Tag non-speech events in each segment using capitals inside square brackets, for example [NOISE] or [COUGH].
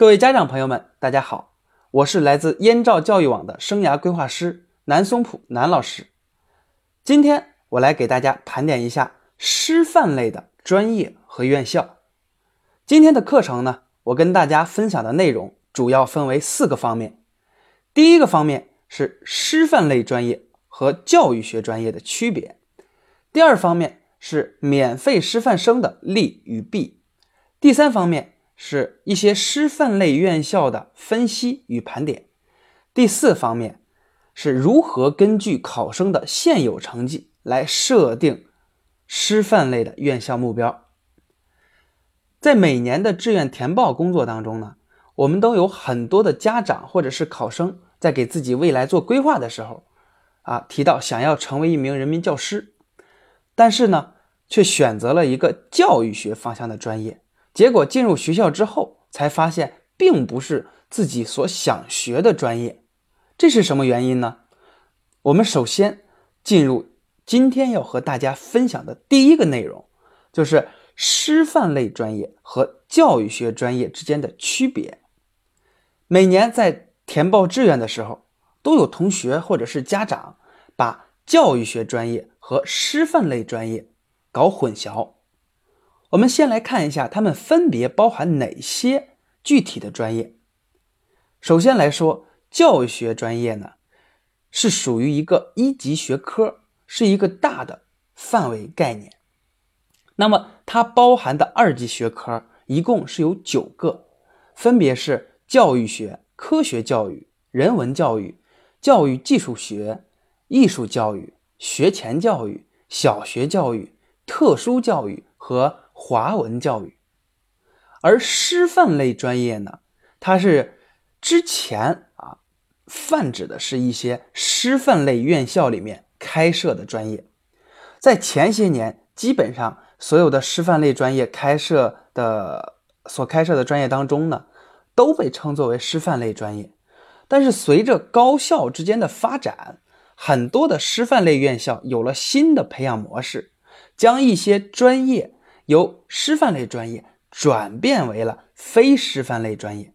各位家长朋友们，大家好，我是来自燕赵教育网的生涯规划师南松浦南老师。今天我来给大家盘点一下师范类的专业和院校。今天的课程呢，我跟大家分享的内容主要分为四个方面。第一个方面是师范类专业和教育学专业的区别。第二方面是免费师范生的利与弊。第三方面。是一些师范类院校的分析与盘点。第四方面是如何根据考生的现有成绩来设定师范类的院校目标。在每年的志愿填报工作当中呢，我们都有很多的家长或者是考生在给自己未来做规划的时候，啊，提到想要成为一名人民教师，但是呢，却选择了一个教育学方向的专业。结果进入学校之后，才发现并不是自己所想学的专业，这是什么原因呢？我们首先进入今天要和大家分享的第一个内容，就是师范类专业和教育学专业之间的区别。每年在填报志愿的时候，都有同学或者是家长把教育学专业和师范类专业搞混淆。我们先来看一下，它们分别包含哪些具体的专业。首先来说，教育学专业呢，是属于一个一级学科，是一个大的范围概念。那么，它包含的二级学科一共是有九个，分别是教育学、科学教育、人文教育、教育技术学、艺术教育、学前教育、小学教育、特殊教育和。华文教育，而师范类专业呢，它是之前啊泛指的是一些师范类院校里面开设的专业，在前些年，基本上所有的师范类专业开设的所开设的专业当中呢，都被称作为师范类专业。但是随着高校之间的发展，很多的师范类院校有了新的培养模式，将一些专业。由师范类专业转变为了非师范类专业，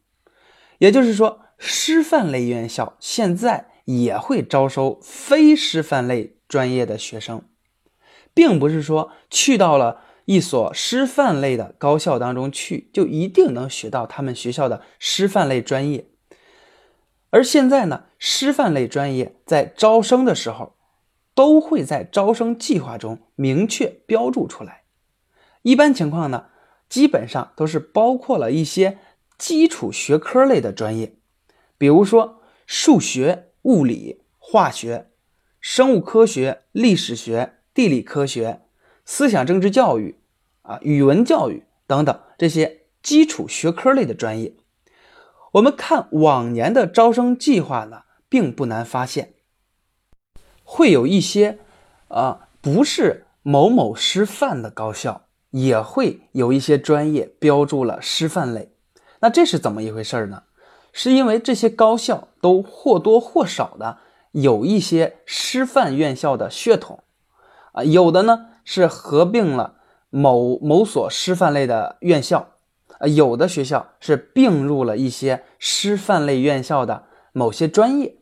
也就是说，师范类院校现在也会招收非师范类专业的学生，并不是说去到了一所师范类的高校当中去，就一定能学到他们学校的师范类专业。而现在呢，师范类专业在招生的时候，都会在招生计划中明确标注出来。一般情况呢，基本上都是包括了一些基础学科类的专业，比如说数学、物理、化学、生物科学、历史学、地理科学、思想政治教育啊、语文教育等等这些基础学科类的专业。我们看往年的招生计划呢，并不难发现，会有一些啊不是某某师范的高校。也会有一些专业标注了师范类，那这是怎么一回事呢？是因为这些高校都或多或少的有一些师范院校的血统，啊，有的呢是合并了某某所师范类的院校，啊，有的学校是并入了一些师范类院校的某些专业，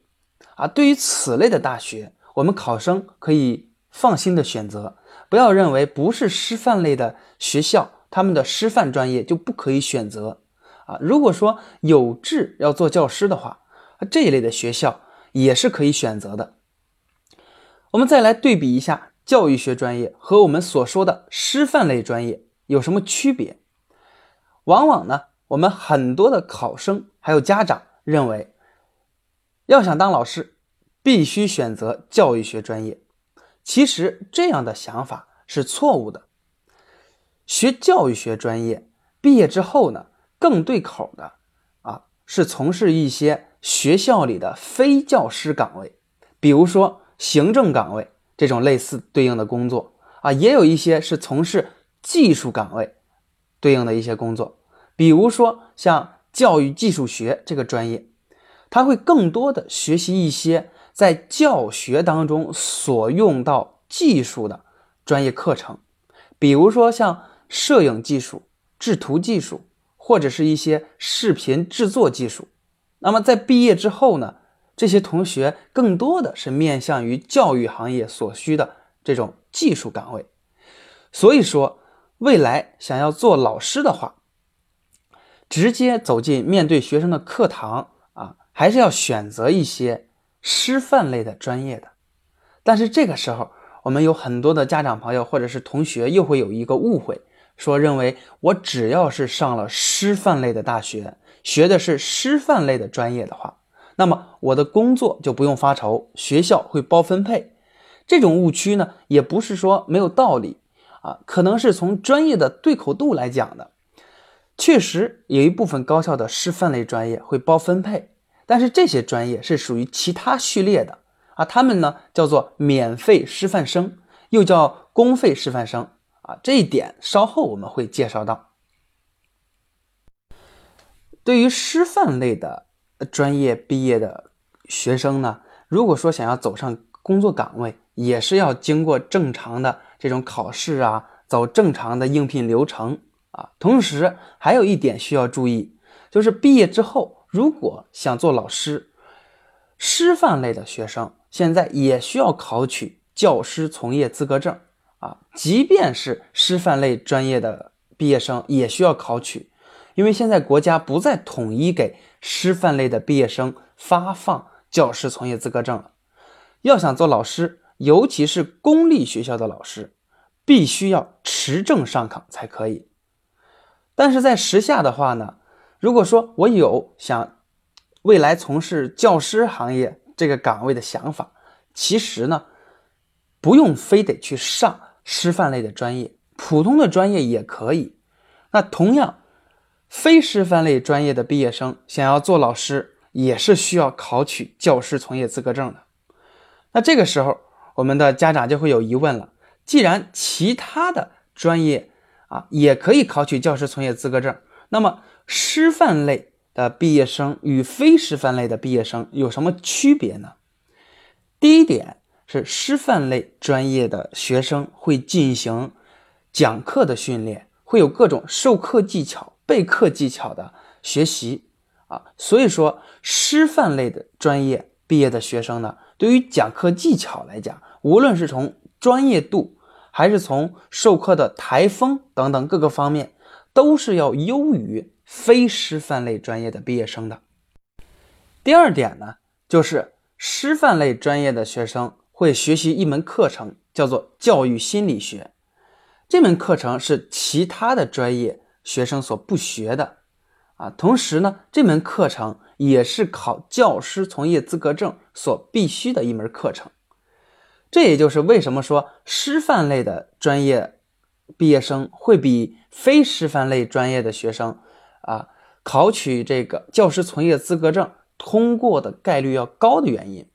啊，对于此类的大学，我们考生可以放心的选择。不要认为不是师范类的学校，他们的师范专业就不可以选择啊。如果说有志要做教师的话，这一类的学校也是可以选择的。我们再来对比一下教育学专业和我们所说的师范类专业有什么区别？往往呢，我们很多的考生还有家长认为，要想当老师，必须选择教育学专业。其实这样的想法是错误的。学教育学专业毕业之后呢，更对口的啊是从事一些学校里的非教师岗位，比如说行政岗位这种类似对应的工作啊，也有一些是从事技术岗位对应的一些工作，比如说像教育技术学这个专业，他会更多的学习一些。在教学当中所用到技术的专业课程，比如说像摄影技术、制图技术、或者是一些视频制作技术。那么在毕业之后呢，这些同学更多的是面向于教育行业所需的这种技术岗位。所以说，未来想要做老师的话，直接走进面对学生的课堂啊，还是要选择一些师范类的专业的。但是这个时候，我们有很多的家长朋友或者是同学又会有一个误会，说认为我只要是上了师范类的大学，学的是师范类的专业的话，那么我的工作就不用发愁，学校会包分配。这种误区呢，也不是说没有道理啊，可能是从专业的对口度来讲的。确实有一部分高校的师范类专业会包分配，但是这些专业是属于其他序列的啊，他们呢叫做免费师范生，又叫公费师范生啊，这一点稍后我们会介绍到。对于师范类的专业毕业的学生呢，如果说想要走上工作岗位，也是要经过正常的这种考试啊，走正常的应聘流程。啊，同时还有一点需要注意，就是毕业之后，如果想做老师，师范类的学生现在也需要考取教师从业资格证啊，即便是师范类专业的毕业生也需要考取，因为现在国家不再统一给师范类的毕业生发放教师从业资格证了。要想做老师，尤其是公立学校的老师，必须要持证上岗才可以。但是在时下的话呢，如果说我有想未来从事教师行业这个岗位的想法，其实呢，不用非得去上师范类的专业，普通的专业也可以。那同样，非师范类专业的毕业生想要做老师，也是需要考取教师从业资格证的。那这个时候，我们的家长就会有疑问了：既然其他的专业，啊，也可以考取教师从业资格证。那么，师范类的毕业生与非师范类的毕业生有什么区别呢？第一点是，师范类专业的学生会进行讲课的训练，会有各种授课技巧、备课技巧的学习啊。所以说，师范类的专业毕业的学生呢，对于讲课技巧来讲，无论是从专业度，还是从授课的台风等等各个方面，都是要优于非师范类专业的毕业生的。第二点呢，就是师范类专业的学生会学习一门课程，叫做教育心理学。这门课程是其他的专业学生所不学的啊。同时呢，这门课程也是考教师从业资格证所必须的一门课程。这也就是为什么说师范类的专业毕业生会比非师范类专业的学生啊考取这个教师从业资格证通过的概率要高的原因。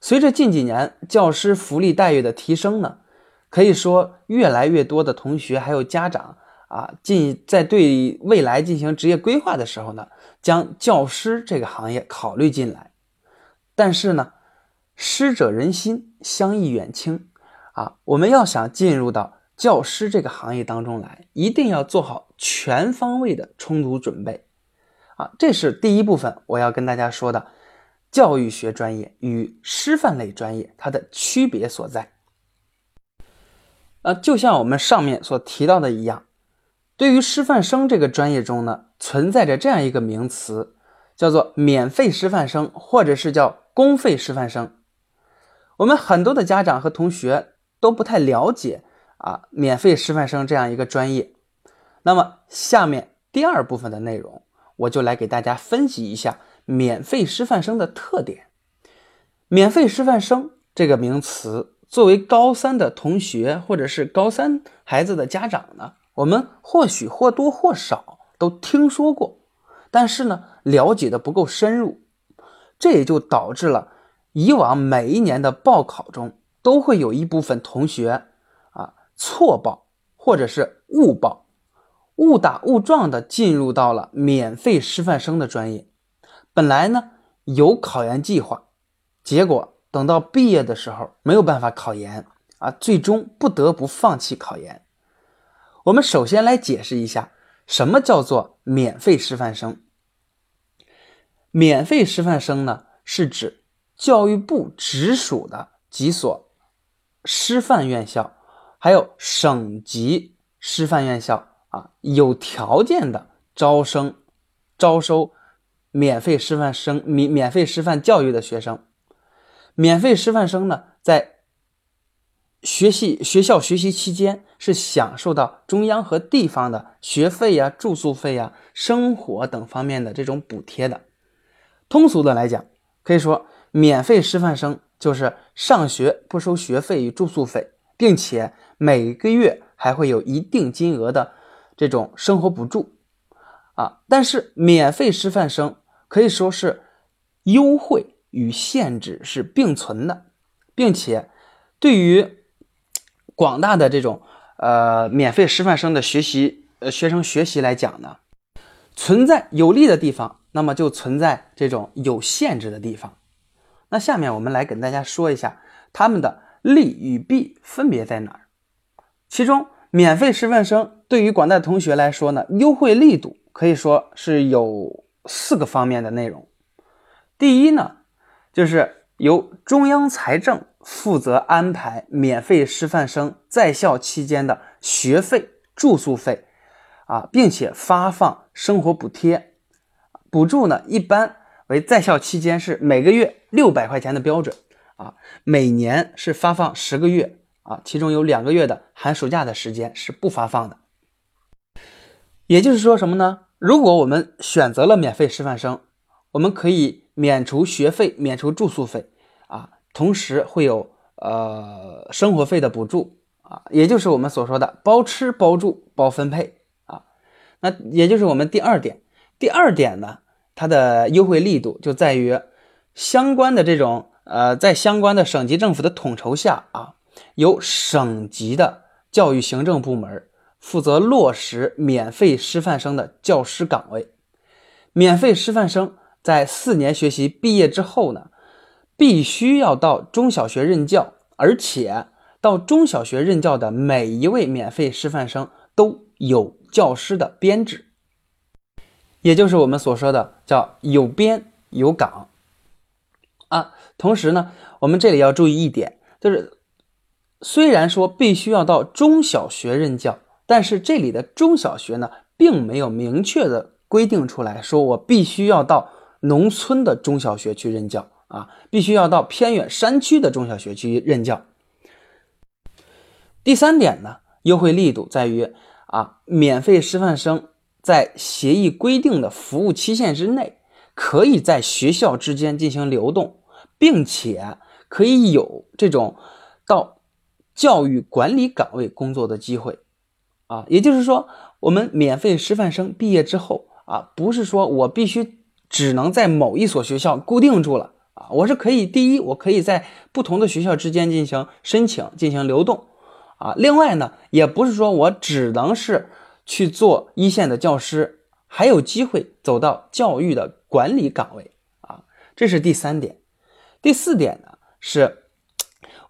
随着近几年教师福利待遇的提升呢，可以说越来越多的同学还有家长啊进在对未来进行职业规划的时候呢，将教师这个行业考虑进来。但是呢。师者仁心，相益远亲啊！我们要想进入到教师这个行业当中来，一定要做好全方位的充足准备啊！这是第一部分我要跟大家说的，教育学专业与师范类专业它的区别所在。呃，就像我们上面所提到的一样，对于师范生这个专业中呢，存在着这样一个名词，叫做免费师范生，或者是叫公费师范生。我们很多的家长和同学都不太了解啊，免费师范生这样一个专业。那么下面第二部分的内容，我就来给大家分析一下免费师范生的特点。免费师范生这个名词，作为高三的同学或者是高三孩子的家长呢，我们或许或多或少都听说过，但是呢，了解的不够深入，这也就导致了。以往每一年的报考中，都会有一部分同学错报或者是误报，误打误撞的进入到了免费师范生的专业。本来呢有考研计划，结果等到毕业的时候没有办法考研啊，最终不得不放弃考研。我们首先来解释一下什么叫做免费师范生？免费师范生呢，是指教育部直属的几所师范院校，还有省级师范院校啊，有条件的招生、招收免费师范生、免免费师范教育的学生。免费师范生呢，在学习学校学习期间是享受到中央和地方的学费呀、住宿费呀、生活等方面的这种补贴的。通俗的来讲，可以说免费师范生就是上学不收学费与住宿费，并且每个月还会有一定金额的这种生活补助啊。但是免费师范生可以说是优惠与限制是并存的，并且对于广大的这种呃免费师范生的学习呃学生学习来讲呢，存在有利的地方。那么就存在这种有限制的地方。那下面我们来跟大家说一下他们的利与弊分别在哪儿。其中，免费师范生对于广大同学来说呢，优惠力度可以说是有四个方面的内容。第一呢，就是由中央财政负责安排免费师范生在校期间的学费、住宿费啊，并且发放生活补贴。补助呢，一般为在校期间是每个月六百块钱的标准啊，每年是发放十个月啊，其中有两个月的寒暑假的时间是不发放的。也就是说什么呢？如果我们选择了免费师范生，我们可以免除学费、免除住宿费啊，同时会有呃生活费的补助啊，也就是我们所说的包吃包住包分配啊，那也就是我们第二点。第二点呢，它的优惠力度就在于相关的这种呃，在相关的省级政府的统筹下啊，由省级的教育行政部门负责落实免费师范生的教师岗位。免费师范生在四年学习毕业之后呢，必须要到中小学任教，而且到中小学任教的每一位免费师范生都有教师的编制。也就是我们所说的叫有编有岗。同时呢，我们这里要注意一点，就是虽然说必须要到中小学任教，但是这里的中小学呢，并没有明确的规定出来说我必须要到农村的中小学去任教啊，必须要到偏远山区的中小学去任教。第三点呢，优惠力度在于啊，免费师范生。在协议规定的服务期限之内，可以在学校之间进行流动，并且可以有这种到教育管理岗位工作的机会啊。也就是说，我们免费师范生毕业之后啊，不是说我必须只能在某一所学校固定住了啊，我是可以第一，我可以在不同的学校之间进行申请、进行流动啊。另外呢，也不是说我只能是。去做一线的教师，还有机会走到教育的管理岗位啊，这是第三点。第四点呢，是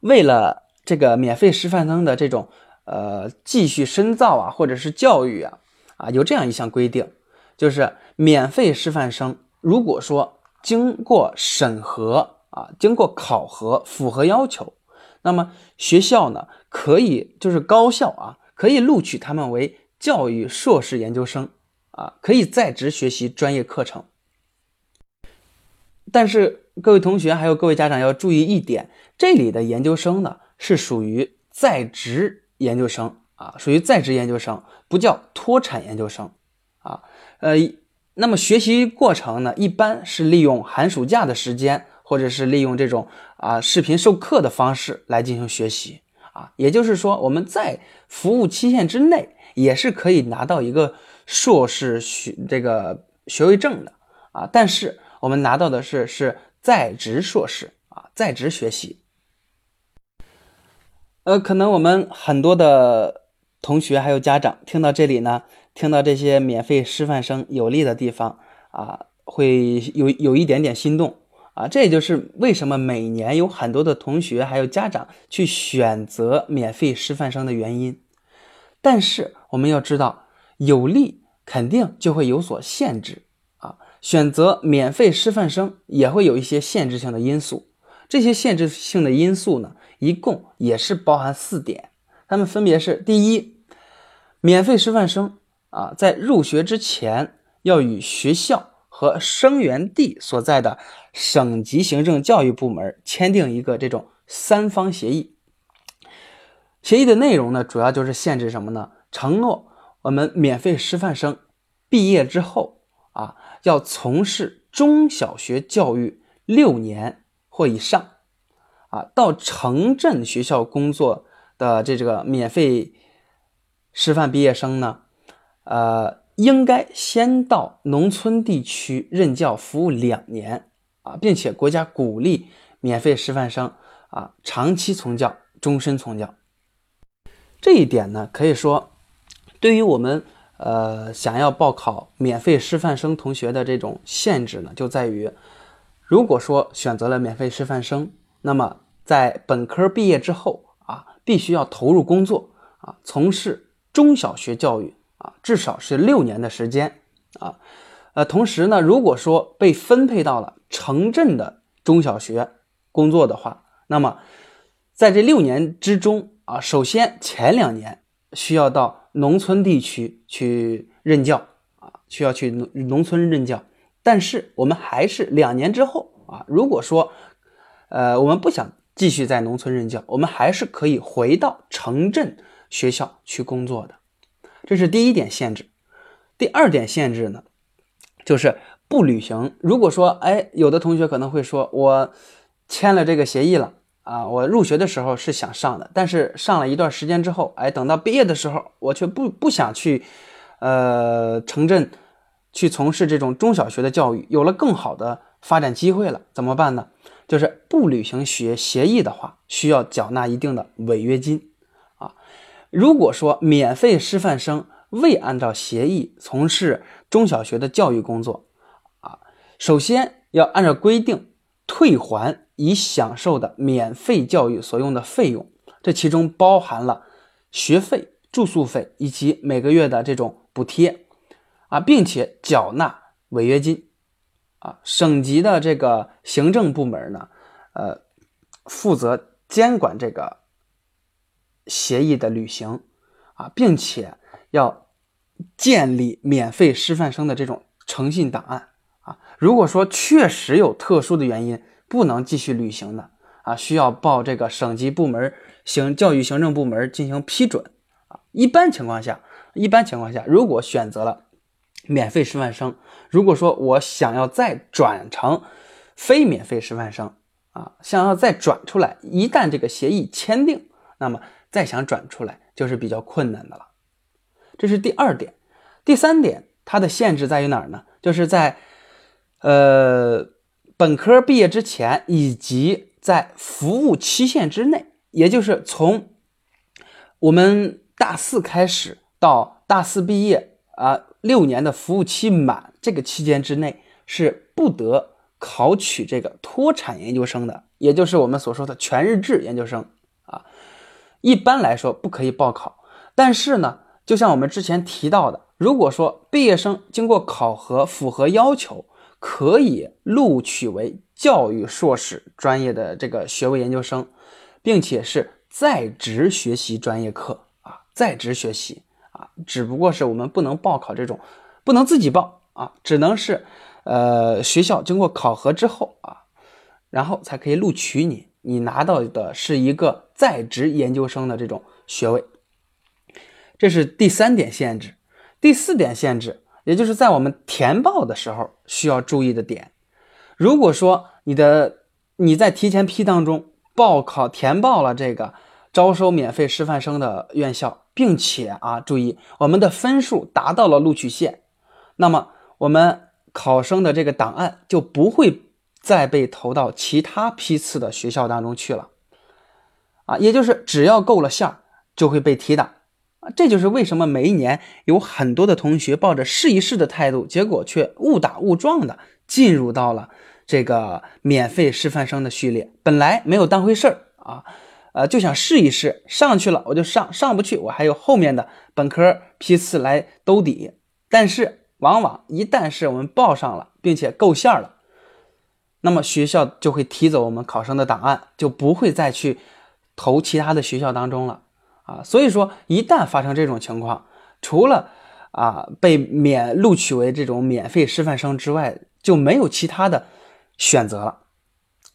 为了这个免费师范生的这种呃继续深造啊，或者是教育啊啊，有这样一项规定，就是免费师范生如果说经过审核啊，经过考核符合要求，那么学校呢可以就是高校啊可以录取他们为。教育硕士研究生啊，可以在职学习专业课程。但是各位同学还有各位家长要注意一点，这里的研究生呢是属于在职研究生啊，属于在职研究生，不叫脱产研究生啊。呃，那么学习过程呢，一般是利用寒暑假的时间，或者是利用这种啊视频授课的方式来进行学习啊。也就是说，我们在服务期限之内。也是可以拿到一个硕士学这个学位证的啊，但是我们拿到的是是在职硕士啊，在职学习。呃，可能我们很多的同学还有家长听到这里呢，听到这些免费师范生有利的地方啊，会有有一点点心动啊，这也就是为什么每年有很多的同学还有家长去选择免费师范生的原因。但是我们要知道，有利肯定就会有所限制。选择免费师范生也会有一些限制性的因素。这些限制性的因素呢，一共也是包含四点，它们分别是：第一，免费师范生啊，在入学之前要与学校和生源地所在的省级行政教育部门签订一个这种三方协议。协议的内容呢，主要就是限制什么呢？承诺我们免费师范生毕业之后啊，要从事中小学教育六年或以上，啊，到城镇学校工作的这个免费师范毕业生呢，呃，应该先到农村地区任教服务两年啊，并且国家鼓励免费师范生啊长期从教、终身从教。这一点呢，可以说，对于我们呃想要报考免费师范生同学的这种限制呢，就在于，如果说选择了免费师范生，那么在本科毕业之后啊，必须要投入工作啊，从事中小学教育啊，至少是六年的时间啊，呃，同时呢，如果说被分配到了城镇的中小学工作的话，那么在这六年之中。啊，首先前两年需要到农村地区去任教啊，需要去农农村任教。但是我们还是两年之后啊，如果说，呃，我们不想继续在农村任教，我们还是可以回到城镇学校去工作的。这是第一点限制。第二点限制呢，就是不履行。如果说，哎，有的同学可能会说，我签了这个协议了。啊，我入学的时候是想上的，但是上了一段时间之后，哎，等到毕业的时候，我却不不想去，呃，城镇去从事这种中小学的教育，有了更好的发展机会了，怎么办呢？就是不履行协协议的话，需要缴纳一定的违约金啊。如果说免费师范生未按照协议从事中小学的教育工作啊，首先要按照规定退还。已享受的免费教育所用的费用，这其中包含了学费、住宿费以及每个月的这种补贴啊，并且缴纳违约金啊。省级的这个行政部门呢，呃，负责监管这个协议的履行啊，并且要建立免费师范生的这种诚信档案啊。如果说确实有特殊的原因，不能继续履行的啊，需要报这个省级部门行教育行政部门进行批准啊。一般情况下，一般情况下，如果选择了免费师范生，如果说我想要再转成非免费师范生啊，想要再转出来，一旦这个协议签订，那么再想转出来就是比较困难的了。这是第二点，第三点，它的限制在于哪儿呢？就是在呃。本科毕业之前，以及在服务期限之内，也就是从我们大四开始到大四毕业啊，六年的服务期满这个期间之内，是不得考取这个脱产研究生的，也就是我们所说的全日制研究生啊。一般来说不可以报考，但是呢，就像我们之前提到的，如果说毕业生经过考核符合要求。可以录取为教育硕士专业的这个学位研究生，并且是在职学习专业课啊，在职学习啊，只不过是我们不能报考这种，不能自己报啊，只能是呃学校经过考核之后啊，然后才可以录取你，你拿到的是一个在职研究生的这种学位。这是第三点限制，第四点限制。也就是在我们填报的时候需要注意的点，如果说你的你在提前批当中报考填报了这个招收免费师范生的院校，并且啊注意我们的分数达到了录取线，那么我们考生的这个档案就不会再被投到其他批次的学校当中去了，啊，也就是只要够了线儿就会被提档。这就是为什么每一年有很多的同学抱着试一试的态度，结果却误打误撞的进入到了这个免费师范生的序列。本来没有当回事儿啊，呃，就想试一试，上去了我就上，上不去我还有后面的本科批次来兜底但是往往一旦是我们报上了，并且够线了，那么学校就会提走我们考生的档案，就不会再去投其他的学校当中了啊。所以说，一旦发生这种情况，除了啊被免录取为这种免费师范生之外，就没有其他的选择了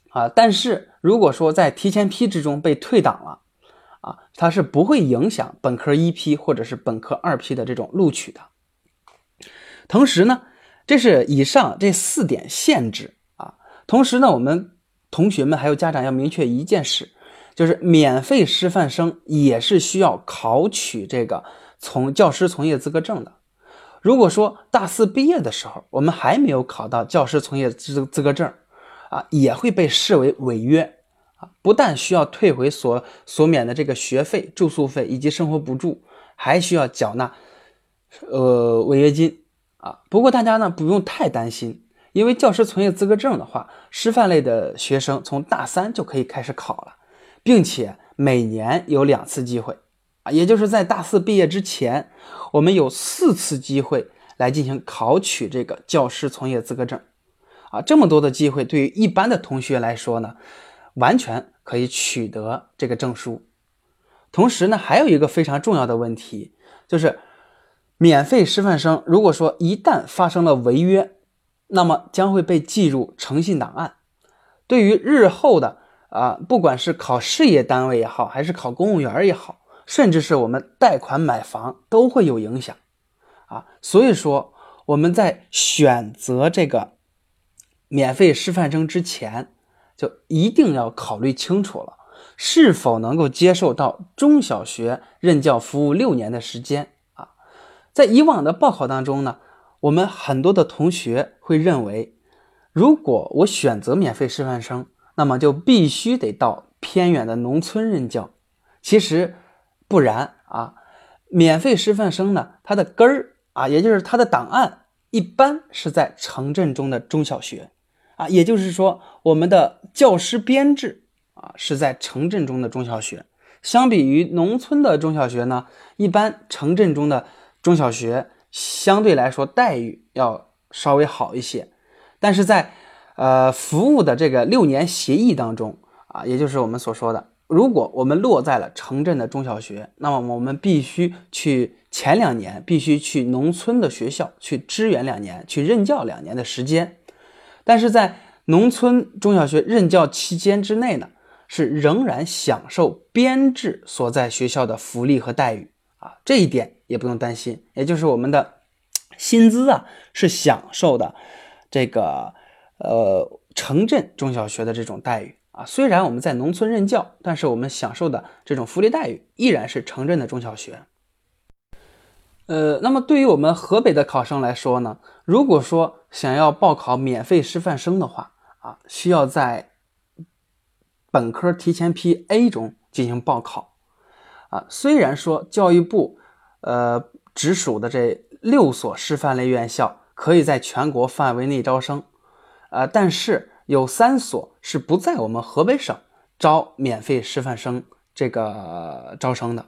啊。但是如果说在提前批之中被退档了啊，它是不会影响本科一批或者是本科二批的这种录取的。同时呢，这是以上这四点限制啊。同时呢，我们同学们还有家长要明确一件事，就是免费师范生也是需要考取这个从教师从业资格证的。如果说大四毕业的时候，我们还没有考到教师从业资资格证啊，也会被视为违约啊。不但需要退回所所免的这个学费、住宿费以及生活补助，还需要缴纳呃违约金。啊，不过大家呢不用太担心，因为教师从业资格证的话，师范类的学生从大三就可以开始考了，并且每年有两次机会，啊，也就是在大四毕业之前，我们有四次机会来进行考取这个教师从业资格证，啊，这么多的机会对于一般的同学来说呢，完全可以取得这个证书。同时呢，还有一个非常重要的问题就是。免费师范生，如果说一旦发生了违约，那么将会被记入诚信档案。对于日后的啊，不管是考事业单位也好，还是考公务员也好，甚至是我们贷款买房，都会有影响啊。所以说，我们在选择这个免费师范生之前，就一定要考虑清楚了，是否能够接受到中小学任教服务六年的时间啊。在以往的报考当中呢，我们很多的同学会认为，如果我选择免费师范生，那么就必须得到偏远的农村任教。其实不然啊，免费师范生呢，它的根儿啊，也就是它的档案，一般是在城镇中的中小学啊，也就是说，我们的教师编制啊是在城镇中的中小学。相比于农村的中小学呢，一般城镇中的。中小学相对来说待遇要稍微好一些，但是在呃服务的这个六年协议当中啊，也就是我们所说的，如果我们落在了城镇的中小学，那么我们必须去前两年必须去农村的学校去支援两年，去任教两年的时间，但是在农村中小学任教期间之内呢，是仍然享受编制所在学校的福利和待遇啊，这一点。也不用担心，也就是我们的薪资啊是享受的这个呃城镇中小学的这种待遇啊。虽然我们在农村任教，但是我们享受的这种福利待遇依然是城镇的中小学。呃，那么对于我们河北的考生来说呢，如果说想要报考免费师范生的话啊，需要在本科提前批 A 中进行报考啊。虽然说教育部。呃，直属的这六所师范类院校可以在全国范围内招生，呃，但是有三所是不在我们河北省招免费师范生这个招生的。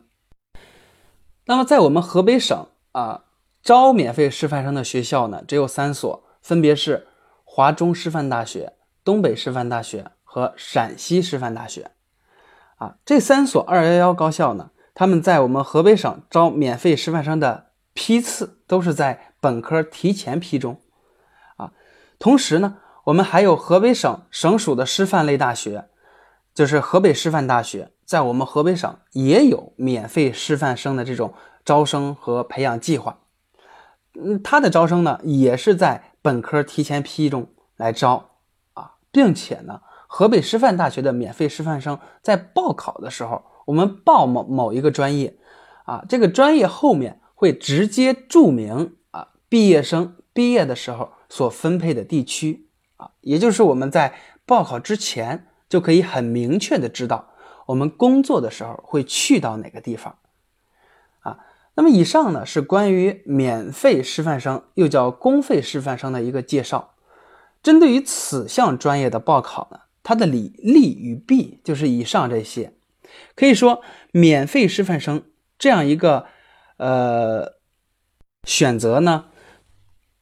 那么在我们河北省啊，招免费师范生的学校呢，只有三所，分别是华中师范大学、东北师范大学和陕西师范大学。啊，这三所二幺幺高校呢。他们在我们河北省招免费师范生的批次都是在本科提前批中，啊，同时呢，我们还有河北省省属的师范类大学，就是河北师范大学，在我们河北省也有免费师范生的这种招生和培养计划，嗯，它的招生呢也是在本科提前批中来招，啊，并且呢，河北师范大学的免费师范生在报考的时候。我们报某某一个专业，啊，这个专业后面会直接注明啊，毕业生毕业的时候所分配的地区，啊，也就是我们在报考之前就可以很明确的知道我们工作的时候会去到哪个地方，啊，那么以上呢是关于免费师范生又叫公费师范生的一个介绍。针对于此项专业的报考呢，它的利利与弊就是以上这些。可以说，免费师范生这样一个呃选择呢，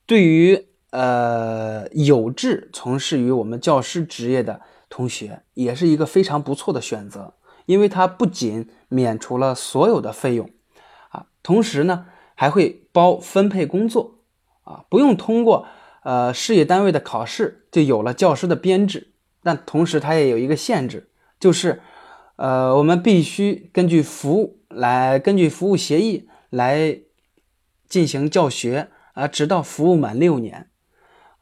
对于呃有志从事于我们教师职业的同学，也是一个非常不错的选择，因为它不仅免除了所有的费用啊，同时呢还会包分配工作啊，不用通过呃事业单位的考试就有了教师的编制。但同时它也有一个限制，就是呃我们必须根据服务来根据服务协议来进行教学啊，直到服务满六年。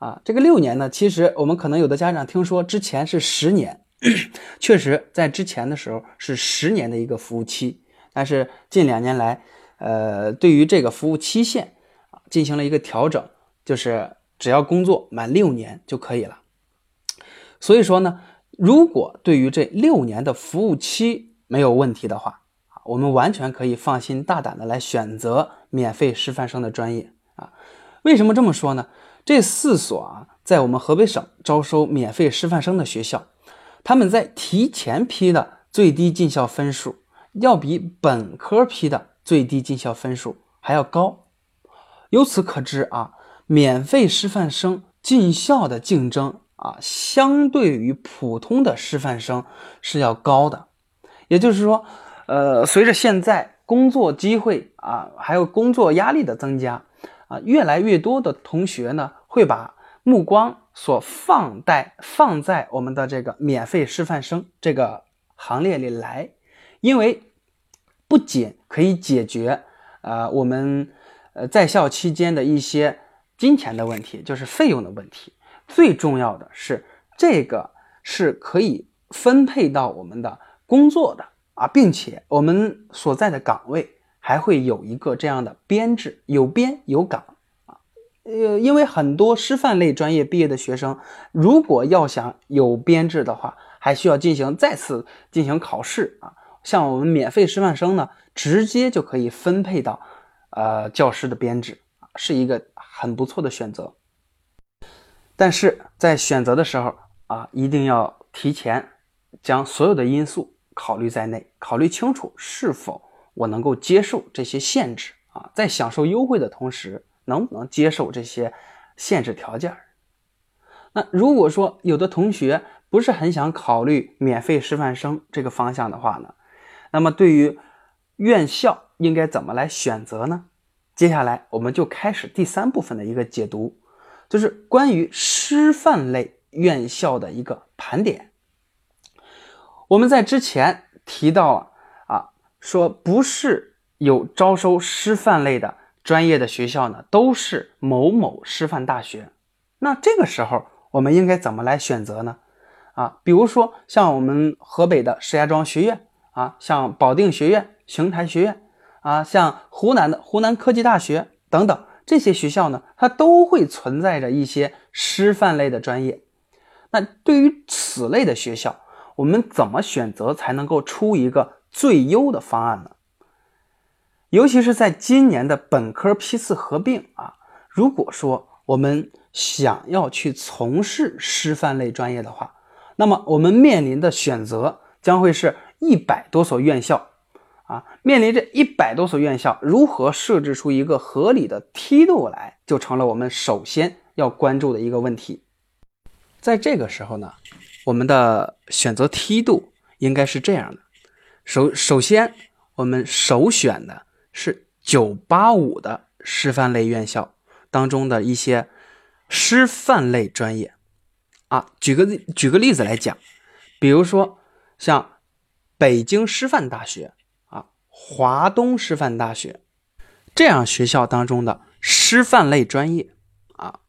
啊，这个六年呢，其实我们可能有的家长听说之前是十年，[CLEARS THROAT] 确实在之前的时候是十年的一个服务期，但是近两年来，呃，对于这个服务期限啊进行了一个调整，就是只要工作满六年就可以了。所以说呢，如果对于这六年的服务期没有问题的话啊，我们完全可以放心大胆的来选择免费师范生的专业啊。为什么这么说呢？这四所啊，在我们河北省招收免费师范生的学校，他们在提前批的最低进校分数，要比本科批的最低进校分数还要高。由此可知啊，免费师范生进校的竞争啊，相对于普通的师范生是要高的。也就是说，呃，随着现在工作机会啊，还有工作压力的增加。啊，越来越多的同学呢，会把目光所放在放在我们的这个免费师范生这个行列里来，因为不仅可以解决呃我们呃在校期间的一些金钱的问题，就是费用的问题，最重要的是这个是可以分配到我们的工作的啊，并且我们所在的岗位。还会有一个这样的编制，有编有岗啊，呃，因为很多师范类专业毕业的学生，如果要想有编制的话，还需要进行再次进行考试啊。像我们免费师范生呢，直接就可以分配到呃教师的编制，是一个很不错的选择。但是在选择的时候啊，一定要提前将所有的因素考虑在内，考虑清楚是否。我能够接受这些限制啊，在享受优惠的同时，能不能接受这些限制条件？那如果说有的同学不是很想考虑免费师范生这个方向的话呢，那么对于院校应该怎么来选择呢？接下来我们就开始第三部分的一个解读，就是关于师范类院校的一个盘点。我们在之前提到了。说不是有招收师范类的专业的学校呢，都是某某师范大学。那这个时候我们应该怎么来选择呢？啊，比如说像我们河北的石家庄学院啊，像保定学院、邢台学院啊，像湖南的湖南科技大学等等这些学校呢，它都会存在着一些师范类的专业。那对于此类的学校，我们怎么选择才能够出一个？最优的方案呢？尤其是在今年的本科批次合并啊，如果说我们想要去从事师范类专业的话，那么我们面临的选择将会是一百多所院校啊。面临这一百多所院校，如何设置出一个合理的梯度来，就成了我们首先要关注的一个问题。在这个时候呢，我们的选择梯度应该是这样的。首首先，我们首选的是985的师范类院校当中的一些师范类专业啊。举个举个例子来讲，比如说像北京师范大学啊、华东师范大学这样学校当中的师范类专业啊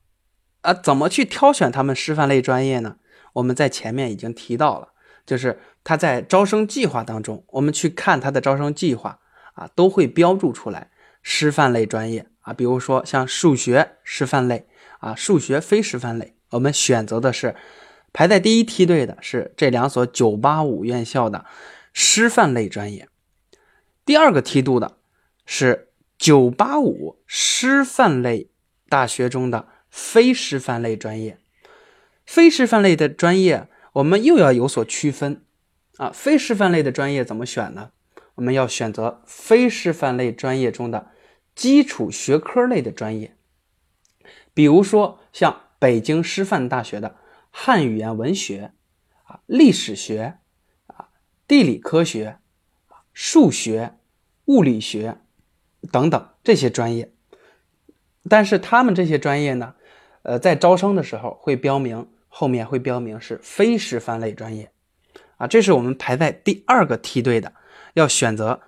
啊，怎么去挑选他们师范类专业呢？我们在前面已经提到了，就是。他在招生计划当中，我们去看他的招生计划啊，都会标注出来师范类专业啊，比如说像数学师范类啊，数学非师范类，我们选择的是排在第一梯队的是这两所985院校的师范类专业，第二个梯度的是985师范类大学中的非师范类专业，非师范类的专业我们又要有所区分。啊，非师范类的专业怎么选呢？我们要选择非师范类专业中的基础学科类的专业。比如说像北京师范大学的汉语言文学啊、历史学啊、地理科学、数学、物理学等等这些专业。但是他们这些专业呢，呃，在招生的时候会标明后面会标明是非师范类专业啊，这是我们排在第二个梯队的，要选择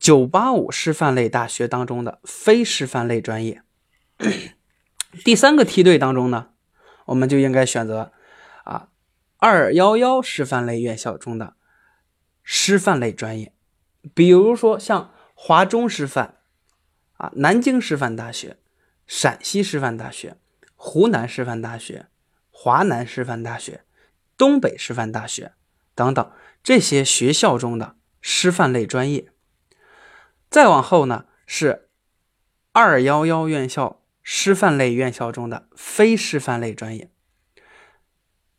985师范类大学当中的非师范类专业。[COUGHS] 第三个梯队当中呢，我们就应该选择啊211师范类院校中的师范类专业，比如说像华中师范。啊，南京师范大学、陕西师范大学、湖南师范大学、华南师范大学、东北师范大学等等这些学校中的师范类专业。再往后呢，是二幺幺院校师范类院校中的非师范类专业。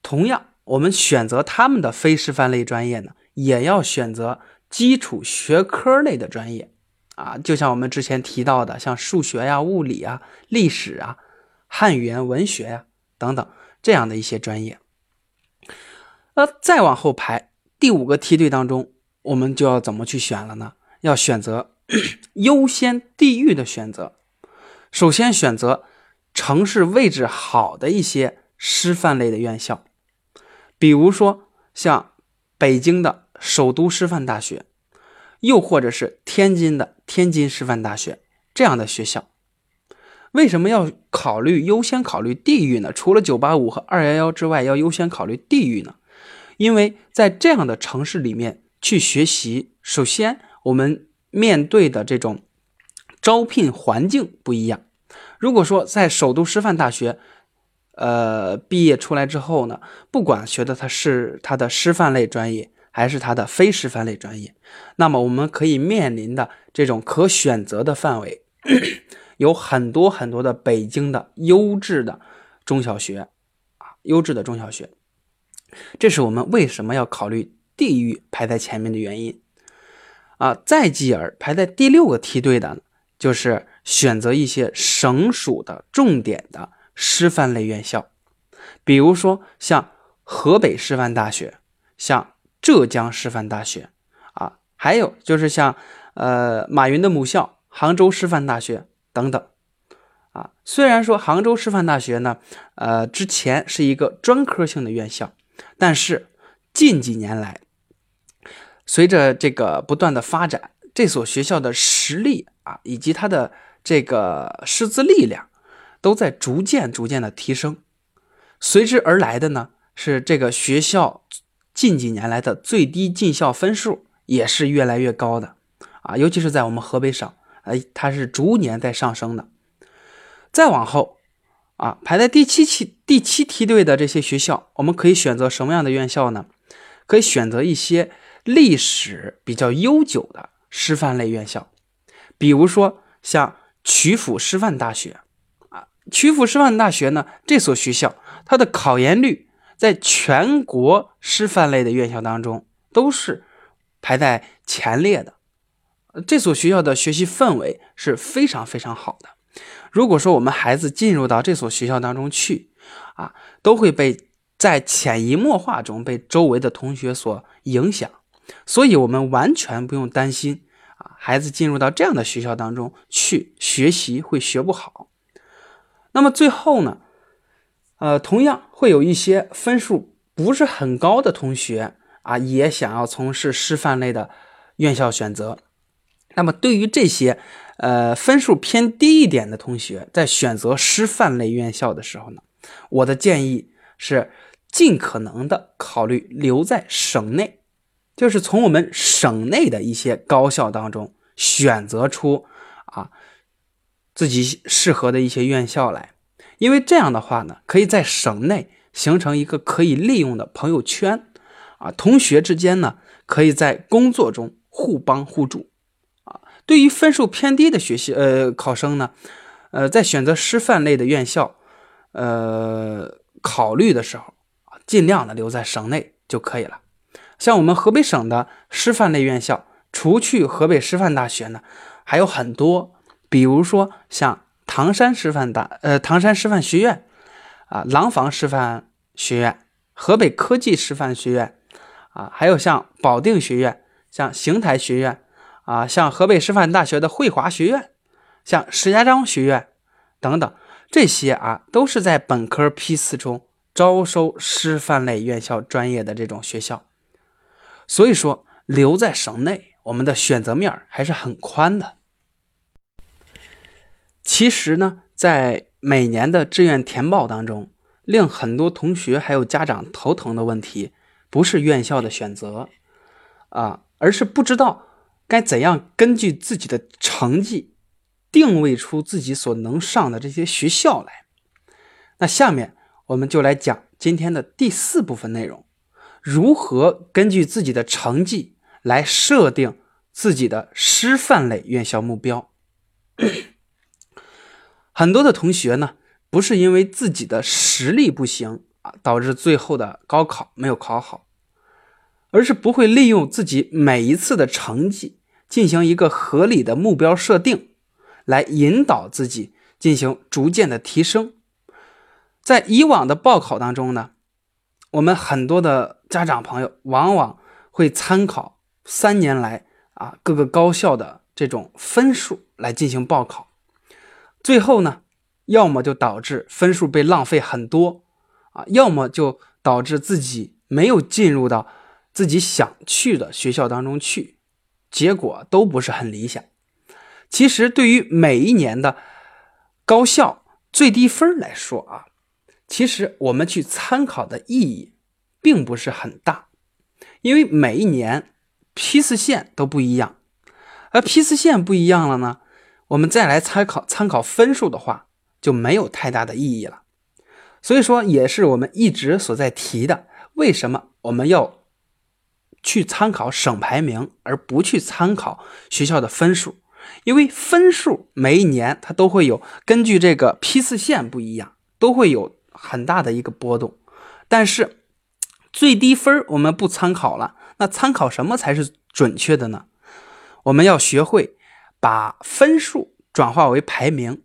同样，我们选择他们的非师范类专业呢，也要选择基础学科类的专业。啊，就像我们之前提到的，像数学呀、物理啊、历史啊、汉语言文学呀等等这样的一些专业。那再往后排，第五个梯队当中，我们就要怎么去选了呢？要选择 [CLEARS THROAT] 优先地域的选择。首先选择城市位置好的一些师范类的院校，比如说像北京的首都师范大学。又或者是天津的天津师范大学这样的学校，为什么要考虑优先考虑地域呢？除了985和211之外，要优先考虑地域呢？因为在这样的城市里面去学习，首先我们面对的这种招聘环境不一样。如果说在首都师范大学，呃，毕业出来之后呢，不管学的他是他的师范类专业。还是它的非师范类专业，那么我们可以面临的这种可选择的范围 [CLEARS THROAT] 有很多很多的北京的优质的中小学啊，优质的中小学，这是我们为什么要考虑地域排在前面的原因啊。再继而排在第六个梯队的，就是选择一些省属的重点的师范类院校，比如说像河北师范大学，像。浙江师范大学，啊，还有就是像，呃，马云的母校杭州师范大学等等，啊，虽然说杭州师范大学呢，呃，之前是一个专科性的院校，但是近几年来，随着这个不断的发展，这所学校的实力啊，以及它的这个师资力量，都在逐渐逐渐的提升，随之而来的呢，是这个学校。近几年来的最低进校分数也是越来越高的，啊，尤其是在我们河北省，哎，它是逐年在上升的。再往后，啊，排在第七期第七梯队的这些学校，我们可以选择什么样的院校呢？可以选择一些历史比较悠久的师范类院校，比如说像曲阜师范大学，啊，曲阜师范大学呢，这所学校它的考研率。在全国师范类的院校当中，都是排在前列的。这所学校的学习氛围是非常非常好的。如果说我们孩子进入到这所学校当中去，啊，都会被在潜移默化中被周围的同学所影响。所以，我们完全不用担心啊，孩子进入到这样的学校当中去学习会学不好。那么最后呢？呃，同样会有一些分数不是很高的同学啊，也想要从事师范类的院校选择。那么对于这些呃分数偏低一点的同学，在选择师范类院校的时候呢，我的建议是尽可能的考虑留在省内，就是从我们省内的一些高校当中选择出啊自己适合的一些院校来。因为这样的话呢，可以在省内形成一个可以利用的朋友圈，啊，同学之间呢，可以在工作中互帮互助，对于分数偏低的学习呃考生呢，呃，在选择师范类的院校，呃，考虑的时候，尽量的留在省内就可以了。像我们河北省的师范类院校，除去河北师范大学呢，还有很多，比如说像。唐山师范大呃唐山师范学院啊，廊坊师范学院、河北科技师范学院啊，还有像保定学院、像邢台学院啊，像河北师范大学的汇华学院、像石家庄学院等等，这些啊都是在本科批次中招收师范类院校专业的这种学校。所以说，留在省内，我们的选择面还是很宽的。其实呢，在每年的志愿填报当中，令很多同学还有家长头疼的问题，不是院校的选择啊，而是不知道该怎样根据自己的成绩，定位出自己所能上的这些学校来。那下面我们就来讲今天的第四部分内容：如何根据自己的成绩来设定自己的师范类院校目标。[CLEARS THROAT] 很多的同学呢，不是因为自己的实力不行啊，导致最后的高考没有考好，而是不会利用自己每一次的成绩进行一个合理的目标设定，来引导自己进行逐渐的提升。在以往的报考当中呢，我们很多的家长朋友往往会参考三年来啊各个高校的这种分数来进行报考。最后呢，要么就导致分数被浪费很多，啊，要么就导致自己没有进入到自己想去的学校当中去，结果都不是很理想。其实对于每一年的高校最低分来说啊，其实我们去参考的意义并不是很大，因为每一年批次线都不一样，而批次线不一样了呢。我们再来参考参考分数的话，就没有太大的意义了。所以说，也是我们一直所在提的，为什么我们要去参考省排名，而不去参考学校的分数？因为分数每一年它都会有根据这个批次线不一样，都会有很大的一个波动。但是最低分我们不参考了，那参考什么才是准确的呢？我们要学会。把分数转化为排名，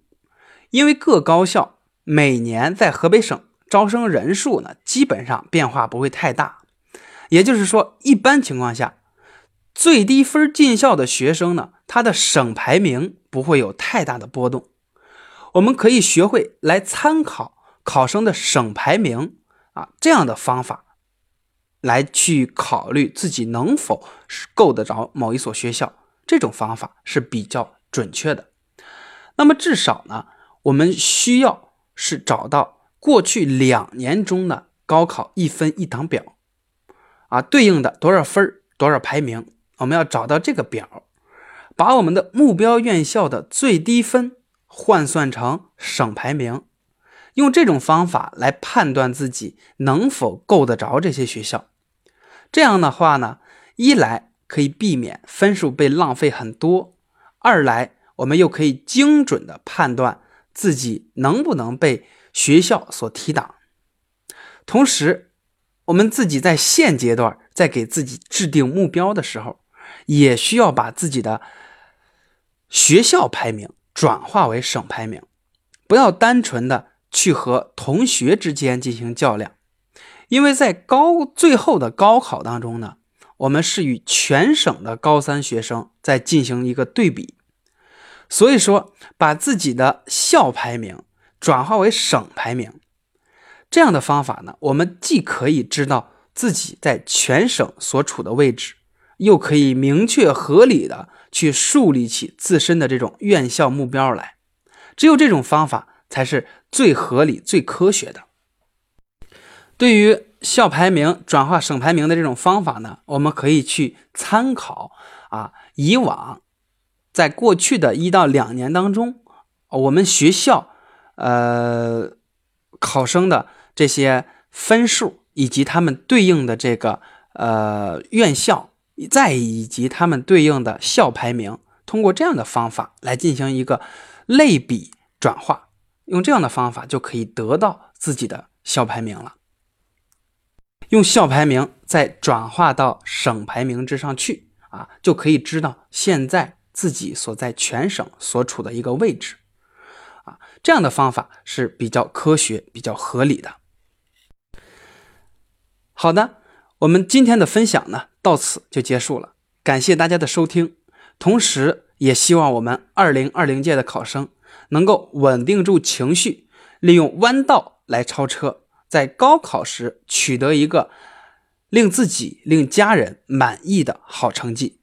因为各高校每年在河北省招生人数呢，基本上变化不会太大。也就是说，一般情况下，最低分进校的学生呢，他的省排名不会有太大的波动。我们可以学会来参考考生的省排名啊这样的方法，来去考虑自己能否是够得着某一所学校。这种方法是比较准确的。那么至少呢，我们需要是找到过去两年中的高考一分一档表，啊，对应的多少分多少排名，我们要找到这个表，把我们的目标院校的最低分换算成省排名，用这种方法来判断自己能否够得着这些学校。这样的话呢，一来。可以避免分数被浪费很多，二来我们又可以精准的判断自己能不能被学校所提档。同时，我们自己在现阶段在给自己制定目标的时候，也需要把自己的学校排名转化为省排名，不要单纯的去和同学之间进行较量，因为在高最后的高考当中呢。我们是与全省的高三学生在进行一个对比，所以说把自己的校排名转化为省排名，这样的方法呢，我们既可以知道自己在全省所处的位置，又可以明确合理的去树立起自身的这种院校目标来。只有这种方法才是最合理、最科学的。对于。校排名转化省排名的这种方法呢，我们可以去参考啊，以往在过去的一到两年当中，我们学校呃考生的这些分数，以及他们对应的这个呃院校，再以及他们对应的校排名，通过这样的方法来进行一个类比转化，用这样的方法就可以得到自己的校排名了。用校排名再转化到省排名之上去啊，就可以知道现在自己所在全省所处的一个位置啊。这样的方法是比较科学、比较合理的。好的，我们今天的分享呢，到此就结束了。感谢大家的收听，同时也希望我们二零二零届的考生能够稳定住情绪，利用弯道来超车，在高考时取得一个令自己、令家人满意的好成绩。